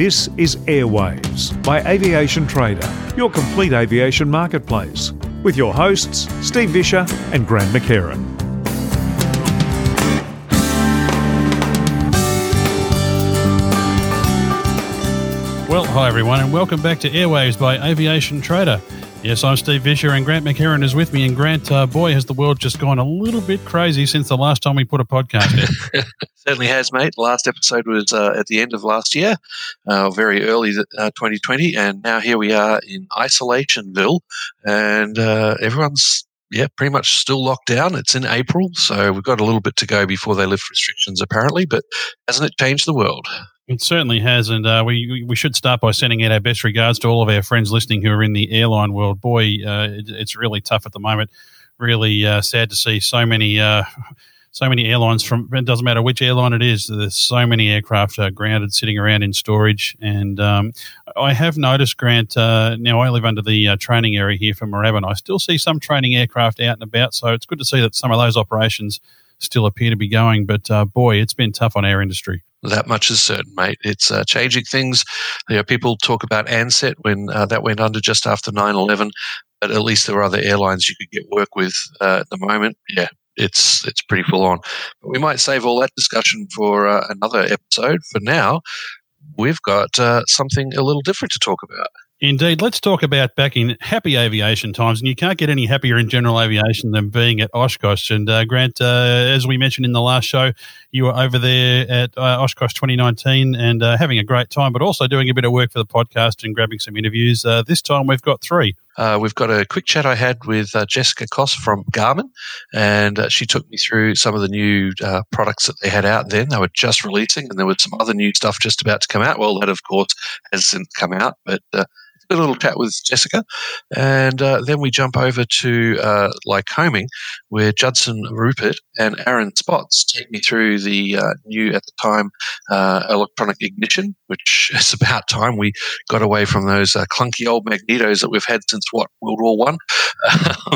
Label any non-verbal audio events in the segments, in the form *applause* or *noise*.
This is Airwaves by Aviation Trader, your complete aviation marketplace, with your hosts, Steve Visscher and Grant McHerron. Well, hi everyone, and welcome back to Airwaves by Aviation Trader. Yes, I'm Steve Visscher, and Grant McHerron is with me. And Grant, uh, boy, has the world just gone a little bit crazy since the last time we put a podcast in. *laughs* Certainly has, mate. The last episode was uh, at the end of last year, uh, very early uh, 2020, and now here we are in Isolationville, and uh, everyone's yeah, pretty much still locked down. It's in April, so we've got a little bit to go before they lift restrictions, apparently. But hasn't it changed the world? It certainly has, and uh, we we should start by sending out our best regards to all of our friends listening who are in the airline world. Boy, uh, it, it's really tough at the moment. Really uh, sad to see so many uh, so many airlines from. It doesn't matter which airline it is. There's so many aircraft uh, grounded, sitting around in storage. And um, I have noticed, Grant. Uh, now I live under the training area here for Moorabbin. I still see some training aircraft out and about. So it's good to see that some of those operations still appear to be going. But boy, it's been tough on our industry. That much is certain, mate. It's uh, changing things. You know, people talk about Ansett when uh, that went under just after 9 11, but at least there were other airlines you could get work with uh, at the moment. Yeah, it's it's pretty full on. But we might save all that discussion for uh, another episode. For now, we've got uh, something a little different to talk about. Indeed. Let's talk about back in happy aviation times. And you can't get any happier in general aviation than being at Oshkosh. And uh, Grant, uh, as we mentioned in the last show, you were over there at uh, Oshkosh 2019 and uh, having a great time, but also doing a bit of work for the podcast and grabbing some interviews. Uh, this time we've got three. Uh, we've got a quick chat I had with Jessica Koss from Garmin, and she took me through some of the new products that they had out then. They were just releasing, and there was some other new stuff just about to come out. Well, that, of course, has since come out, but a little chat with Jessica, and uh, then we jump over to uh, Lycoming, where Judson Rupert and Aaron Spots take me through the uh, new at the time uh, electronic ignition, which *laughs* is about time we got away from those uh, clunky old magnetos that we've had since what World War One, *laughs*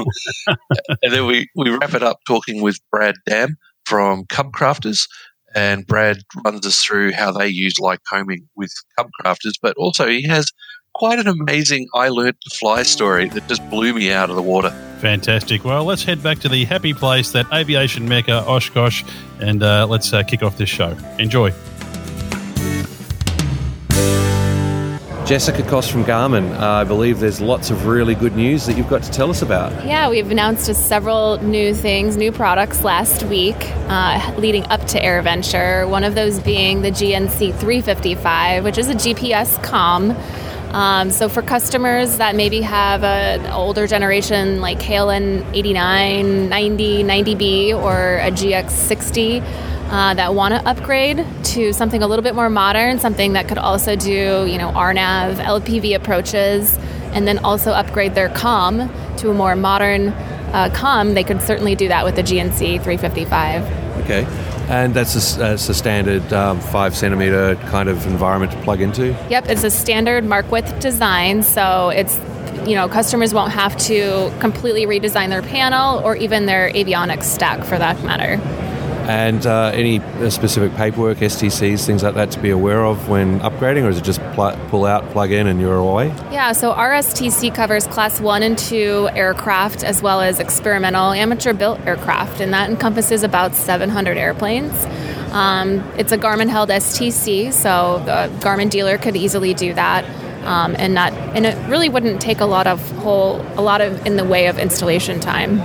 and then we we wrap it up talking with Brad Damm from Cub Crafters and Brad runs us through how they use Lycoming with Cub Crafters, but also he has quite an amazing I learned to fly story that just blew me out of the water. Fantastic. Well, let's head back to the happy place, that aviation mecca, Oshkosh, and uh, let's uh, kick off this show. Enjoy. Jessica Koss from Garmin. Uh, I believe there's lots of really good news that you've got to tell us about. Yeah, we've announced several new things, new products last week uh, leading up to AirVenture. One of those being the GNC 355, which is a GPS com um, so for customers that maybe have an older generation like KLN 89, 90, 90B, or a GX60 uh, that want to upgrade to something a little bit more modern, something that could also do you know RNAV, LPV approaches, and then also upgrade their COM to a more modern uh, COM, they could certainly do that with the GNC 355. Okay. And that's a, that's a standard um, five centimeter kind of environment to plug into? Yep, it's a standard mark width design. So it's, you know, customers won't have to completely redesign their panel or even their avionics stack for that matter. And uh, any specific paperwork, STCs, things like that to be aware of when upgrading, or is it just pl- pull out, plug in, and you're away? Yeah, so RSTC covers class one and two aircraft as well as experimental amateur built aircraft, and that encompasses about 700 airplanes. Um, it's a Garmin held STC, so the Garmin dealer could easily do that. Um, and not and it really wouldn't take a lot of whole a lot of in the way of installation time.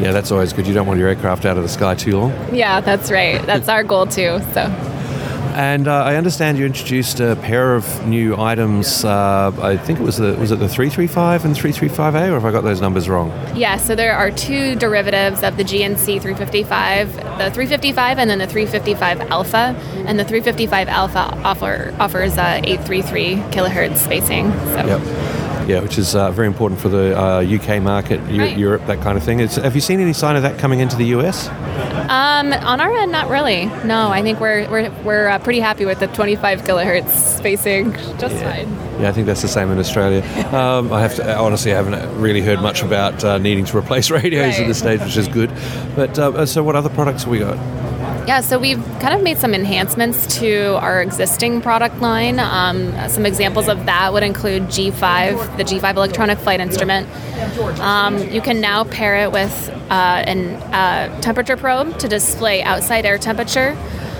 Yeah, that's always good. You don't want your aircraft out of the sky too long. Yeah, that's right. That's our goal too. So. And uh, I understand you introduced a pair of new items. Uh, I think it was the was it the 335 and 335A, or have I got those numbers wrong? Yeah. So there are two derivatives of the GNC 355, the 355 and then the 355 Alpha. And the 355 Alpha offer offers uh, 833 kilohertz spacing. So. Yep. Yeah, which is uh, very important for the uh, UK market, right. Europe, that kind of thing. It's, have you seen any sign of that coming into the US? Um, on our end, not really. No, I think we're we're, we're uh, pretty happy with the 25 kilohertz spacing, just yeah. fine. Yeah, I think that's the same in Australia. Um, I have to honestly, I haven't really heard much about uh, needing to replace *laughs* radios right. at this stage, which is good. But uh, so, what other products have we got? Yeah, so we've kind of made some enhancements to our existing product line. Um, some examples of that would include G5, the G5 electronic flight instrument. Um, you can now pair it with uh, an uh, temperature probe to display outside air temperature.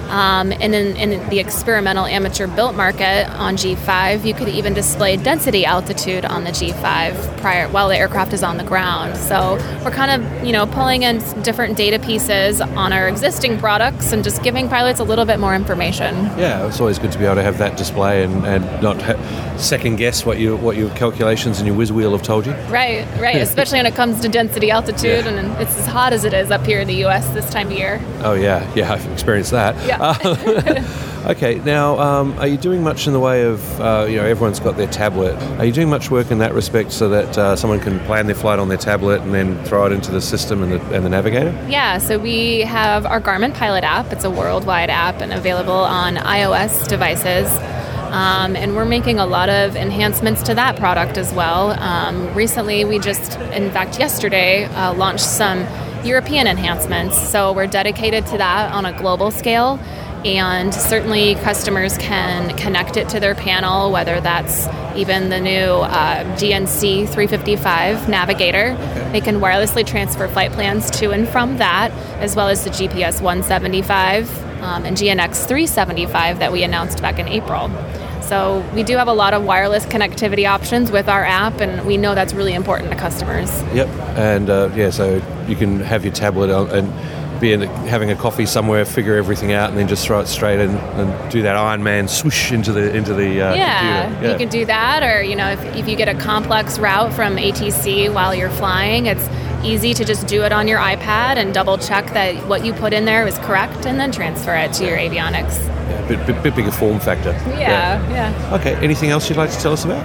Um, and in, in, the experimental amateur built market on G5, you could even display density altitude on the G5 prior while the aircraft is on the ground. So we're kind of you know pulling in different data pieces on our existing products and just giving pilots a little bit more information. Yeah, it's always good to be able to have that display and, and not ha- second guess what you what your calculations and your whiz wheel have told you. Right, right. *laughs* Especially when it comes to density altitude yeah. and it's as hot as it is up here in the U.S. this time of year. Oh yeah, yeah, I've experienced that. Yeah. Uh, *laughs* okay, now um, are you doing much in the way of uh, you know everyone's got their tablet? Are you doing much work in that respect so that uh, someone can plan their flight on their tablet and then throw it into the system and the, and the navigator? Yeah, so we have our Garmin Pilot app. It's a worldwide app and available on iOS devices. Um, and we're making a lot of enhancements to that product as well. Um, recently, we just, in fact, yesterday, uh, launched some European enhancements. So we're dedicated to that on a global scale. And certainly, customers can connect it to their panel, whether that's even the new uh, GNC 355 Navigator. They can wirelessly transfer flight plans to and from that, as well as the GPS 175 um, and GNX 375 that we announced back in April. So we do have a lot of wireless connectivity options with our app, and we know that's really important to customers. Yep, and uh, yeah, so you can have your tablet and be in, having a coffee somewhere, figure everything out, and then just throw it straight in and do that Iron Man swoosh into the into the uh, yeah, computer. Yeah, you can do that, or you know, if, if you get a complex route from ATC while you're flying, it's easy to just do it on your iPad and double check that what you put in there is correct, and then transfer it to your avionics yeah, bit, bit, bit bigger form factor. Yeah, yeah, yeah. Okay, anything else you'd like to tell us about?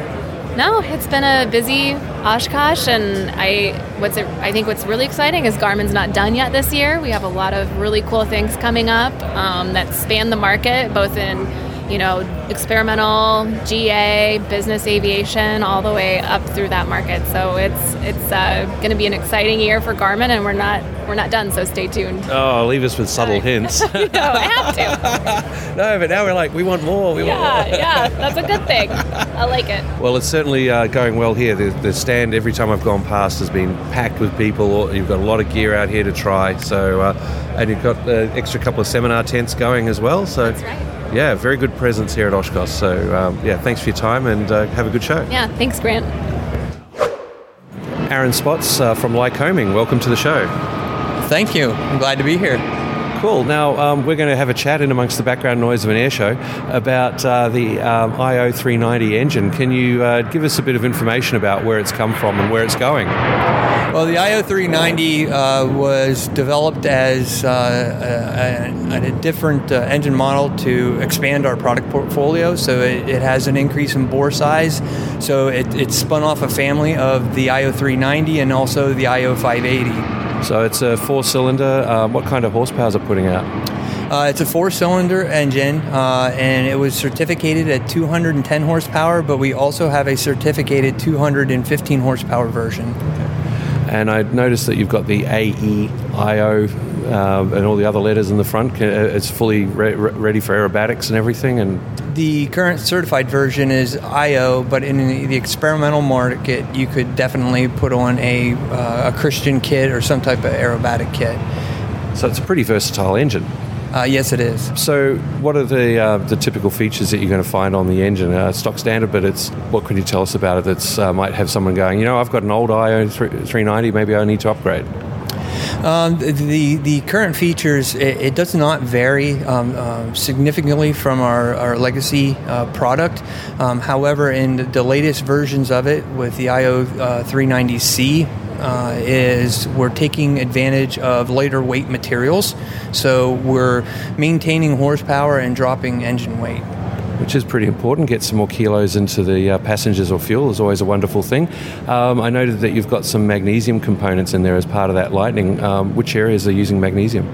No, it's been a busy Oshkosh, and I what's it, I think what's really exciting is Garmin's not done yet this year. We have a lot of really cool things coming up um, that span the market, both in you know, experimental, GA, business aviation, all the way up through that market. So it's it's uh, going to be an exciting year for Garmin, and we're not we're not done. So stay tuned. Oh, leave us with subtle hints. *laughs* no, I have to. *laughs* no, but now we're like, we want more. We yeah, want more. yeah, that's a good thing. I like it. Well, it's certainly uh, going well here. The, the, stand every time I've gone past has been packed with people. You've got a lot of gear out here to try. So, uh, and you've got the extra couple of seminar tents going as well. So. That's right yeah, very good presence here at Oshkosh. So, um, yeah, thanks for your time and uh, have a good show. Yeah, thanks, Grant. Aaron Spots uh, from Lycoming, welcome to the show. Thank you. I'm glad to be here. Cool. Now um, we're going to have a chat in amongst the background noise of an air show about uh, the um, IO 390 engine. Can you uh, give us a bit of information about where it's come from and where it's going? Well, the IO 390 uh, was developed as uh, a, a, different uh, engine model to expand our product portfolio. So it, it has an increase in bore size. So it, it spun off a family of the IO 390 and also the IO 580. So it's a four cylinder. Um, what kind of horsepower is it putting out? Uh, it's a four cylinder engine uh, and it was certificated at 210 horsepower, but we also have a certificated 215 horsepower version. And I noticed that you've got the AEIO uh, and all the other letters in the front. Uh, it's fully re- ready for aerobatics and everything. And the current certified version is IO, but in the experimental market, you could definitely put on a uh, a Christen kit or some type of aerobatic kit. So it's a pretty versatile engine. Uh, yes, it is. So, what are the uh, the typical features that you're going to find on the engine? Uh, stock standard, but it's what can you tell us about it that uh, might have someone going, you know, I've got an old IO 390, maybe I need to upgrade. Um, the the current features it, it does not vary um, uh, significantly from our, our legacy uh, product. Um, however, in the latest versions of it, with the IO 390C, uh, is we're taking advantage of lighter weight materials. So we're maintaining horsepower and dropping engine weight. Which is pretty important. Get some more kilos into the uh, passengers or fuel is always a wonderful thing. Um, I noted that you've got some magnesium components in there as part of that lightning. Um, which areas are using magnesium?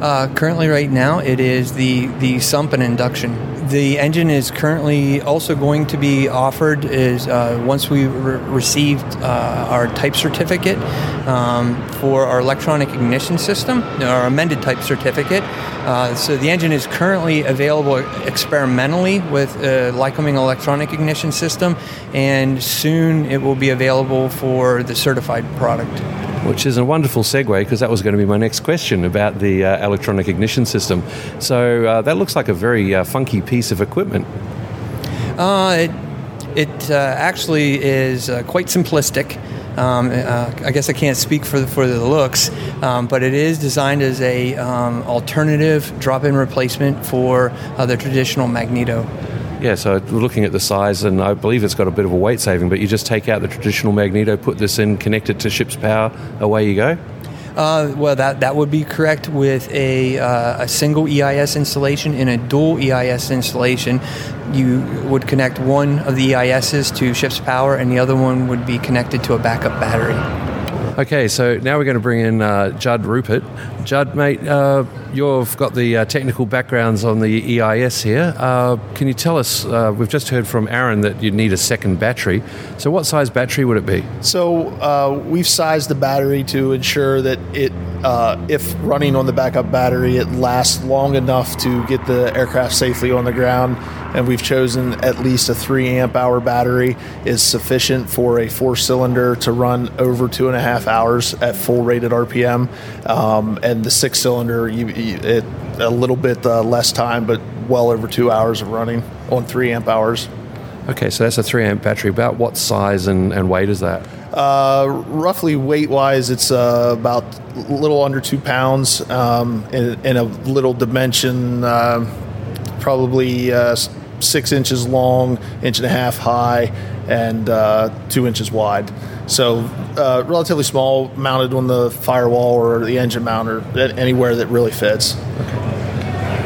Uh, currently, right now, it is the, the sump and induction the engine is currently also going to be offered is uh, once we re- received uh, our type certificate um, for our electronic ignition system, our amended type certificate. Uh, so the engine is currently available experimentally with a Lycoming electronic ignition system, and soon it will be available for the certified product which is a wonderful segue because that was going to be my next question about the uh, electronic ignition system. So uh, that looks like a very uh, funky piece of equipment. Uh, it it uh, actually is uh, quite simplistic. Um, I guess I can't speak for the, for the looks, um, but it is designed as a um, alternative drop-in replacement for the traditional magneto. Yeah, so looking at the size, and I believe it's got a bit of a weight saving, but you just take out the traditional magneto, put this in, connect it to ship's power, away you go. Uh, well, that, that would be correct with a, uh, a single EIS installation. In a dual EIS installation, you would connect one of the EISs to ship's power, and the other one would be connected to a backup battery. Okay, so now we're going to bring in uh, Judd Rupert. Judd, mate, uh, you've got the uh, technical backgrounds on the EIS here. Uh, can you tell us? Uh, we've just heard from Aaron that you need a second battery. So, what size battery would it be? So, uh, we've sized the battery to ensure that it, if running on the backup battery, it lasts long enough to get the aircraft safely on the ground and we've chosen at least a three amp hour battery is sufficient for a four cylinder to run over two and a half hours at full rated RPM, um, and the six cylinder you, you, it a little bit uh, less time, but well over two hours of running on three amp hours. Okay, so that's a three amp battery. About what size and, and weight is that? Uh, roughly weight wise, it's uh, about a little under two pounds um, in, in, a little dimension, uh, probably six inches long, inch and a half high, and uh, two inches wide. So uh, relatively small, mounted on the firewall or the engine mount or anywhere that really fits.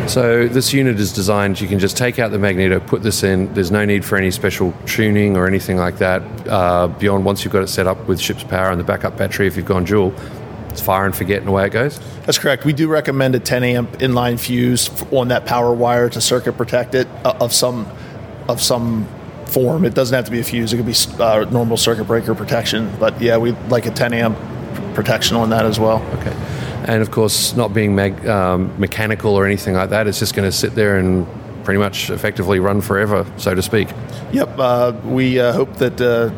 So this unit is designed. You can just take out the magneto, put this in. There's no need for any special tuning or anything like that. Uh, beyond once you've got it set up with ship's power and the backup battery, if you've gone dual, it's fire and forget and away it goes? That's correct. We do recommend a 10 amp inline fuse on that power wire to circuit protect it uh, of some of some form. It doesn't have to be a fuse. It could be uh, normal circuit breaker protection. But yeah, we like a 10 amp protection on that as well. Okay. And of course, not being mag- um, mechanical or anything like that, it's just going to sit there and pretty much effectively run forever, so to speak. Yep. Uh, we uh, hope that uh,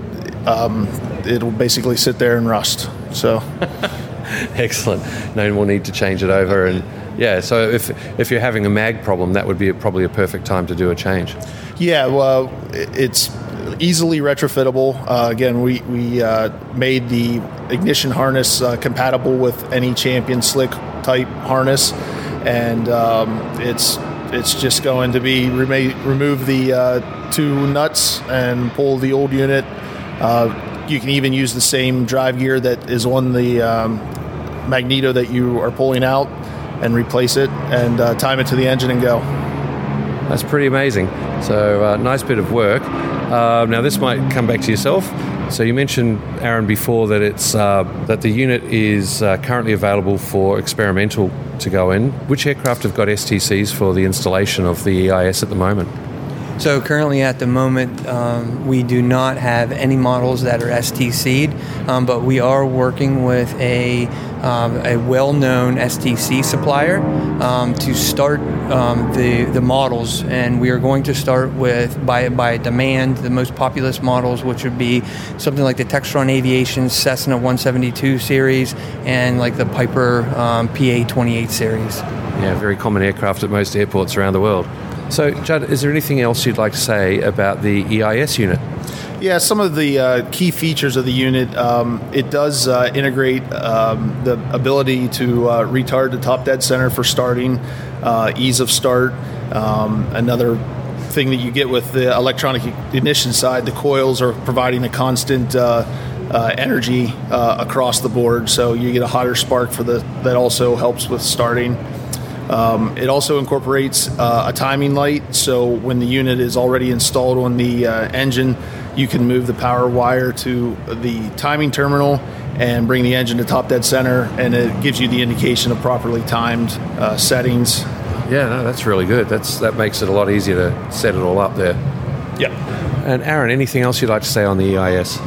um, it'll basically sit there and rust. So. *laughs* Excellent. No one will need to change it over. And yeah, so if if you're having a mag problem, that would be a, probably a perfect time to do a change. Yeah, well, it's easily retrofittable. Uh, again, we we uh, made the ignition harness uh, compatible with any Champion Slick type harness, and um, it's it's just going to be rema- remove the uh, two nuts and pull the old unit. Uh, you can even use the same drive gear that is on the um, magneto that you are pulling out and replace it and uh, time it to the engine and go. That's pretty amazing. So, uh, nice bit of work. Uh, now, this might come back to yourself. So, you mentioned Aaron before that it's uh, that the unit is uh, currently available for experimental to go in. Which aircraft have got STCs for the installation of the EIS at the moment? So currently, at the moment, um, we do not have any models that are STC'd, um, but we are working with a um, a well-known STC supplier um, to start um, the the models, and we are going to start with by by demand the most populous models, which would be something like the Textron Aviation Cessna 172 series and like the Piper um, PA 28 series. Yeah, very common aircraft at most airports around the world. So, Judd, is there anything else you'd like to say about the EIS unit? Yeah, some of the uh, key features of the unit. Um, it does uh, integrate um, the ability to uh, retard the top dead center for starting, uh, ease of start. Um, another thing that you get with the electronic ignition side, the coils are providing a constant uh, uh, energy across the board, so you get a hotter spark for the that also helps with starting. Um, it also incorporates uh, a timing light, so when the unit is already installed on the uh, engine, you can move the power wire to the timing terminal and bring the engine to top dead center, and it gives you the indication of properly timed uh, settings. Yeah, no, that's really good. That's that makes it a lot easier to set it all up there. Yeah. And Aaron, anything else you'd like to say on the EIS?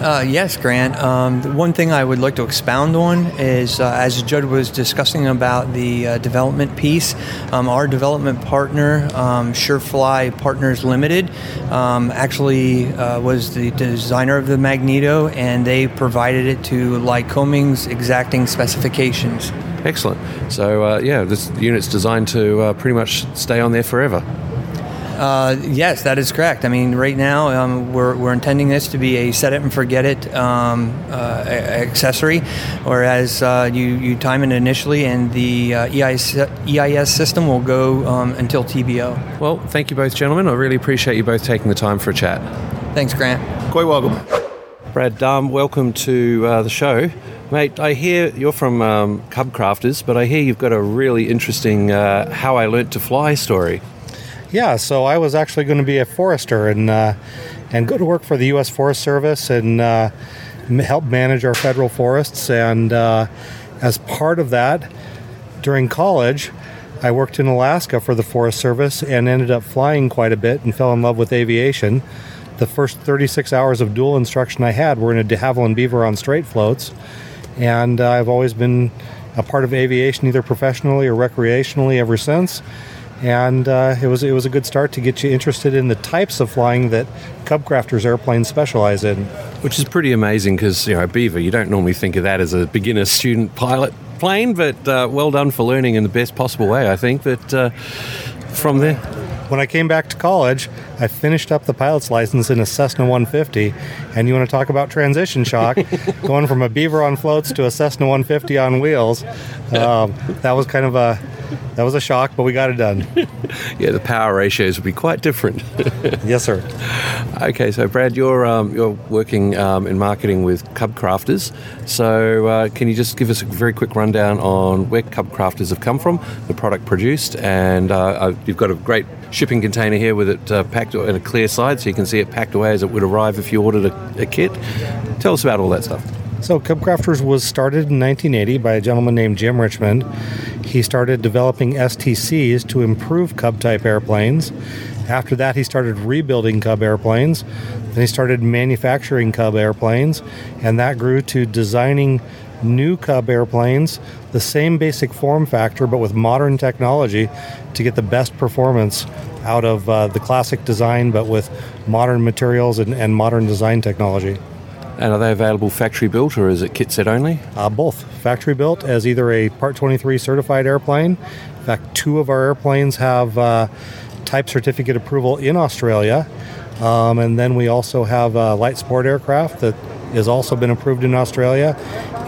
Uh, yes, Grant. Um, one thing I would like to expound on is, uh, as Judd was discussing about the uh, development piece, um, our development partner, um, Surefly Partners Limited, um, actually uh, was the designer of the Magneto, and they provided it to Lycoming's exacting specifications. Excellent. So, uh, yeah, this unit's designed to uh, pretty much stay on there forever. Uh, yes, that is correct. I mean, right now um, we're, we're intending this to be a set it and forget it um, uh, accessory, whereas uh, you, you time it initially and the uh, EIS, EIS system will go um, until TBO. Well, thank you both, gentlemen. I really appreciate you both taking the time for a chat. Thanks, Grant. Quite welcome. Brad Damm, welcome to uh, the show. Mate, I hear you're from um, Cub Crafters, but I hear you've got a really interesting uh, How I Learnt to Fly story. Yeah, so I was actually going to be a forester and uh, and go to work for the U.S. Forest Service and uh, help manage our federal forests. And uh, as part of that, during college, I worked in Alaska for the Forest Service and ended up flying quite a bit and fell in love with aviation. The first 36 hours of dual instruction I had were in a de Havilland Beaver on straight floats, and uh, I've always been a part of aviation, either professionally or recreationally, ever since and uh, it was it was a good start to get you interested in the types of flying that Cub Crafters airplanes specialize in. Which is pretty amazing because you know Beaver, you don't normally think of that as a beginner student pilot plane, but uh, well done for learning in the best possible way. I think that uh, from there. When I came back to college, I finished up the pilot's license in a Cessna 150, and you want to talk about transition shock, *laughs* going from a Beaver on floats to a Cessna 150 on wheels. Um, that was kind of a that was a shock, but we got it done. *laughs* yeah, the power ratios would be quite different. *laughs* yes, sir. Okay, so Brad, you're um, you're working um, in marketing with Cub Crafters. So uh, can you just give us a very quick rundown on where Cub Crafters have come from, the product produced, and uh, uh you've got a great shipping container here with it uh, packed in a clear side, so you can see it packed away as it would arrive if you ordered a, a kit. Tell us about all that stuff. So, Cub Crafters was started in 1980 by a gentleman named Jim Richmond. He started developing STCs to improve Cub type airplanes. After that, he started rebuilding Cub airplanes. Then he started manufacturing Cub airplanes, and that grew to designing new Cub airplanes, the same basic form factor, but with modern technology to get the best performance out of uh, the classic design, but with modern materials and, and modern design technology. And are they available factory built or is it kit set only? Uh, both. Factory built as either a Part 23 certified airplane. In fact, two of our airplanes have uh, type certificate approval in Australia. Um, and then we also have a light sport aircraft that has also been approved in Australia.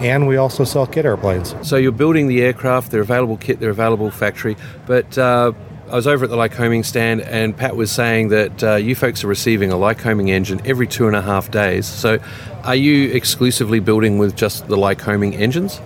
And we also sell kit airplanes. So you're building the aircraft, they're available kit, they're available factory. But uh, I was over at the Lycoming stand, and Pat was saying that uh, you folks are receiving a Lycoming engine every two and a half days. So, are you exclusively building with just the Lycoming engines?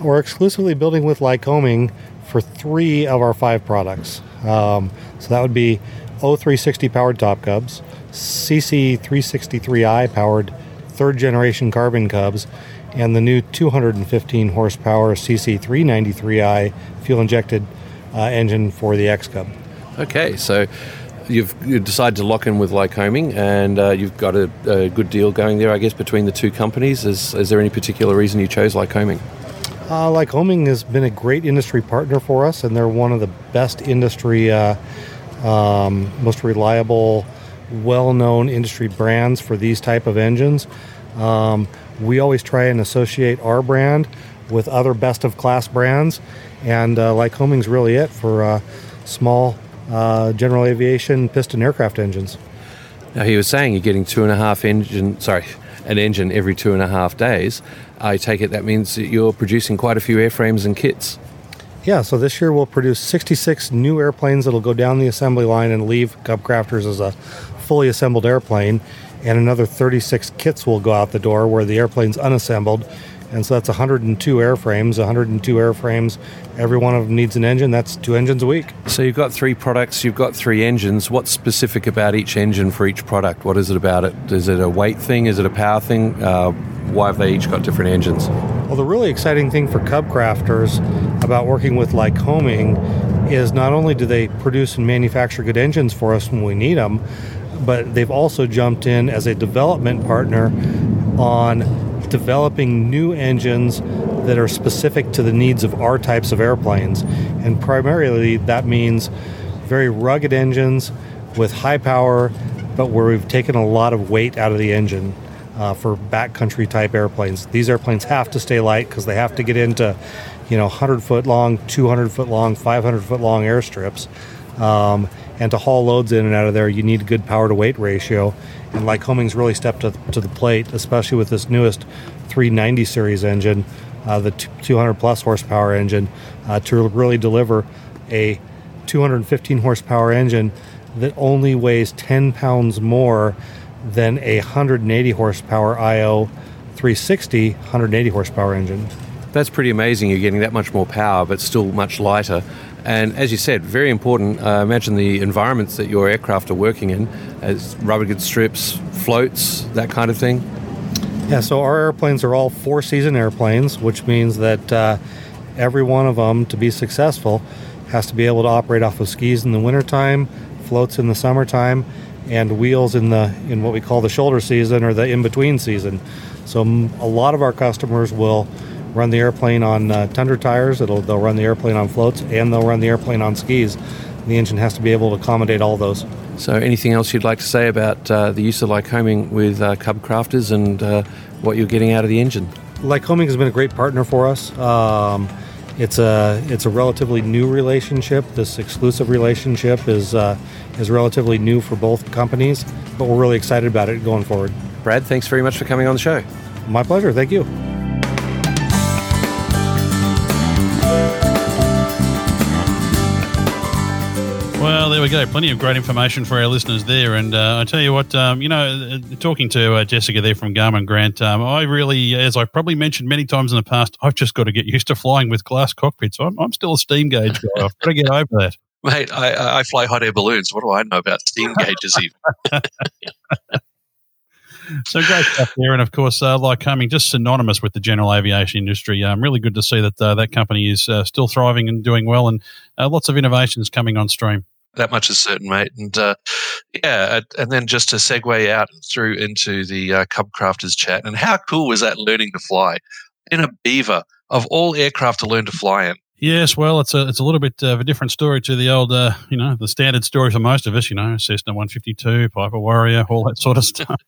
We're exclusively building with Lycoming for three of our five products. Um, so that would be O360 powered Top Cubs, CC363i powered third generation Carbon Cubs, and the new 215 horsepower CC393i fuel injected uh, engine for the X Cub. Okay, so you've you decided to lock in with Lycoming, and uh, you've got a, a, good deal going there, I guess, between the two companies. Is, is there any particular reason you chose Lycoming? Uh, Lycoming has been a great industry partner for us, and they're one of the best industry, uh, um, most reliable, well-known industry brands for these type of engines. Um, we always try and associate our brand with other best of class brands, and uh, Lycoming's really it for uh, small uh, general aviation piston aircraft engines. Now he was saying you're getting two and a half engine, sorry, an engine every two and a half days. I take it that means that you're producing quite a few airframes and kits. Yeah, so this year we'll produce 66 new airplanes that'll go down the assembly line and leave Cub Crafters as a fully assembled airplane, and another 36 kits will go out the door where the airplane's unassembled and so that's 102 airframes. 102 airframes. Every one of them needs an engine. That's two engines a week. So you've got three products. You've got three engines. What's specific about each engine for each product? What is it about it? Is it a weight thing? Is it a power thing? Uh, why have they each got different engines? Well, the really exciting thing for Cub Crafters about working with Lycoming is not only do they produce and manufacture good engines for us when we need them, but they've also jumped in as a development partner on developing new engines that are specific to the needs of our types of airplanes. And primarily that means very rugged engines with high power, but where we've taken a lot of weight out of the engine. Uh, for backcountry type airplanes, these airplanes have to stay light because they have to get into, you know, 100 foot long, 200 foot long, 500 foot long airstrips. Um, and to haul loads in and out of there, you need a good power to weight ratio. And Lycoming's really stepped to, to the plate, especially with this newest 390 series engine, uh, the 200 plus horsepower engine, uh, to really deliver a 215 horsepower engine that only weighs 10 pounds more than a 180 horsepower IO 360 180 horsepower engine. That's pretty amazing. You're getting that much more power, but still much lighter. And as you said, very important. Uh, imagine the environments that your aircraft are working in, as rubber goods strips, floats, that kind of thing. Yeah, so our airplanes are all four season airplanes, which means that uh, every one of them, to be successful, has to be able to operate off of skis in the wintertime, floats in the summertime, and wheels in the in what we call the shoulder season or the in between season. So a lot of our customers will run the airplane on uh, tundra tires. It'll, they'll run the airplane on floats, and they'll run the airplane on skis. The engine has to be able to accommodate all those. So, anything else you'd like to say about uh, the use of Lycoming with uh, Cub Crafters and uh, what you're getting out of the engine? Lycoming has been a great partner for us. Um, it's a it's a relatively new relationship. This exclusive relationship is uh, is relatively new for both companies, but we're really excited about it going forward. Brad, thanks very much for coming on the show. My pleasure. Thank you. Well, there we go. Plenty of great information for our listeners there. And uh, I tell you what, um, you know, uh, talking to uh, Jessica there from Garmin Grant, um, I really, as I've probably mentioned many times in the past, I've just got to get used to flying with glass cockpits. I'm, I'm still a steam gauge guy. I've got to get over that. *laughs* Mate, I, I fly hot air balloons. What do I know about steam gauges even? *laughs* so great stuff there, and of course, uh, Lycoming, just synonymous with the general aviation industry. Um, really good to see that uh, that company is uh, still thriving and doing well, and uh, lots of innovations coming on stream. That much is certain, mate. And uh, yeah, and then just to segue out through into the uh, Cub Crafters chat, and how cool was that learning to fly in a Beaver of all aircraft to learn to fly in? Yes, well, it's a it's a little bit of a different story to the old, uh, you know, the standard story for most of us. You know, Cessna 152, Piper Warrior, all that sort of stuff.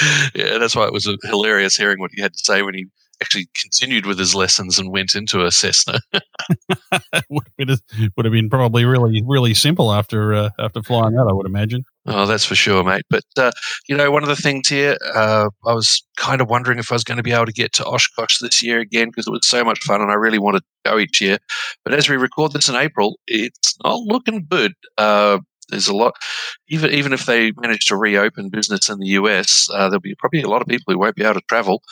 *laughs* yeah, that's why it was hilarious hearing what he had to say when he actually continued with his lessons and went into a Cessna. *laughs* would, have been, would have been probably really, really simple after uh, after flying that, I would imagine. Oh, that's for sure, mate. But uh, you know, one of the things here, uh, I was kind of wondering if I was going to be able to get to Oshkosh this year again because it was so much fun, and I really wanted to go each year. But as we record this in April, it's not looking good. Uh, there's a lot, even even if they manage to reopen business in the US, uh, there'll be probably a lot of people who won't be able to travel.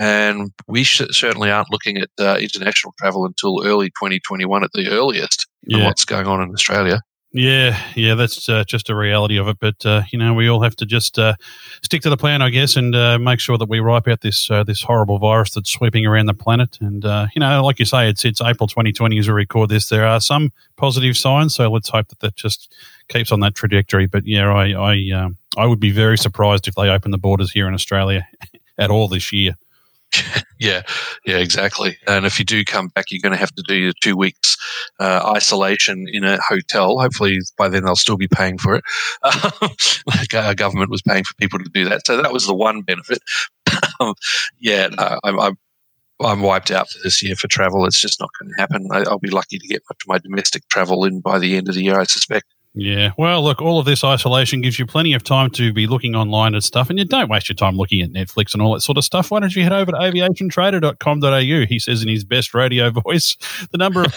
And we sh- certainly aren't looking at uh, international travel until early 2021 at the earliest. Yeah. What's going on in Australia? Yeah, yeah, that's uh, just a reality of it. But uh, you know, we all have to just uh, stick to the plan, I guess, and uh, make sure that we wipe out this uh, this horrible virus that's sweeping around the planet. And uh, you know, like you say, it's it's April 2020 as we record this. There are some positive signs, so let's hope that that just keeps on that trajectory. But yeah, I I um, I would be very surprised if they open the borders here in Australia *laughs* at all this year. *laughs* yeah, yeah, exactly. And if you do come back, you're going to have to do your two weeks uh, isolation in a hotel. Hopefully, by then they'll still be paying for it. *laughs* Our government was paying for people to do that, so that was the one benefit. Um, yeah, no, I'm, I'm I'm wiped out for this year for travel. It's just not going to happen. I, will be lucky to get much of my domestic travel in by the end of the year, I suspect. Yeah. Well, look, all of this isolation gives you plenty of time to be looking online at stuff, and you don't waste your time looking at Netflix and all that sort of stuff. Why don't you head over to aviationtrader.com.au? He says in his best radio *laughs* voice, the number of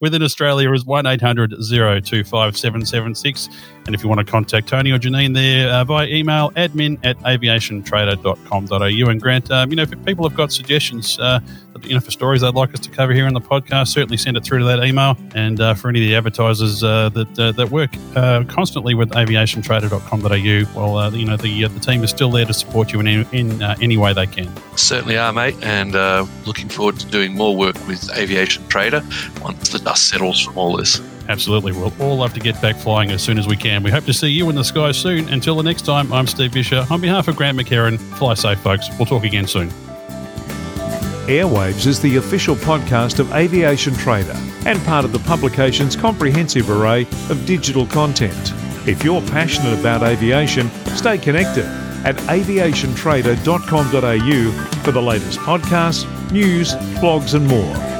within, Australia is 1 800 025 776. And if you want to contact Tony or Janine there uh, via email, admin at aviationtrader.com.au. And Grant, um, you know, if people have got suggestions uh, you know for stories they'd like us to cover here on the podcast, certainly send it through to that email. And uh, for any of the advertisers uh, that uh, that work uh, constantly with aviationtrader.com.au, well, uh, you know the the team is still there to support you in any, in any way they can. Certainly are, mate, and looking forward to doing more work with Aviation Trader once the dust settles from all this. Absolutely. We'll all love to get back flying as soon as we can. We hope to see you in the sky soon. Until the next time, I'm Steve Fisher. On behalf of Grant McHerron, fly safe, folks. We'll talk again soon. Airwaves is the official podcast of Aviation Trader and part of the publication's comprehensive array of digital content. If you're passionate about aviation, stay connected at aviationtrader.com.au for the latest podcasts, news, blogs, and more.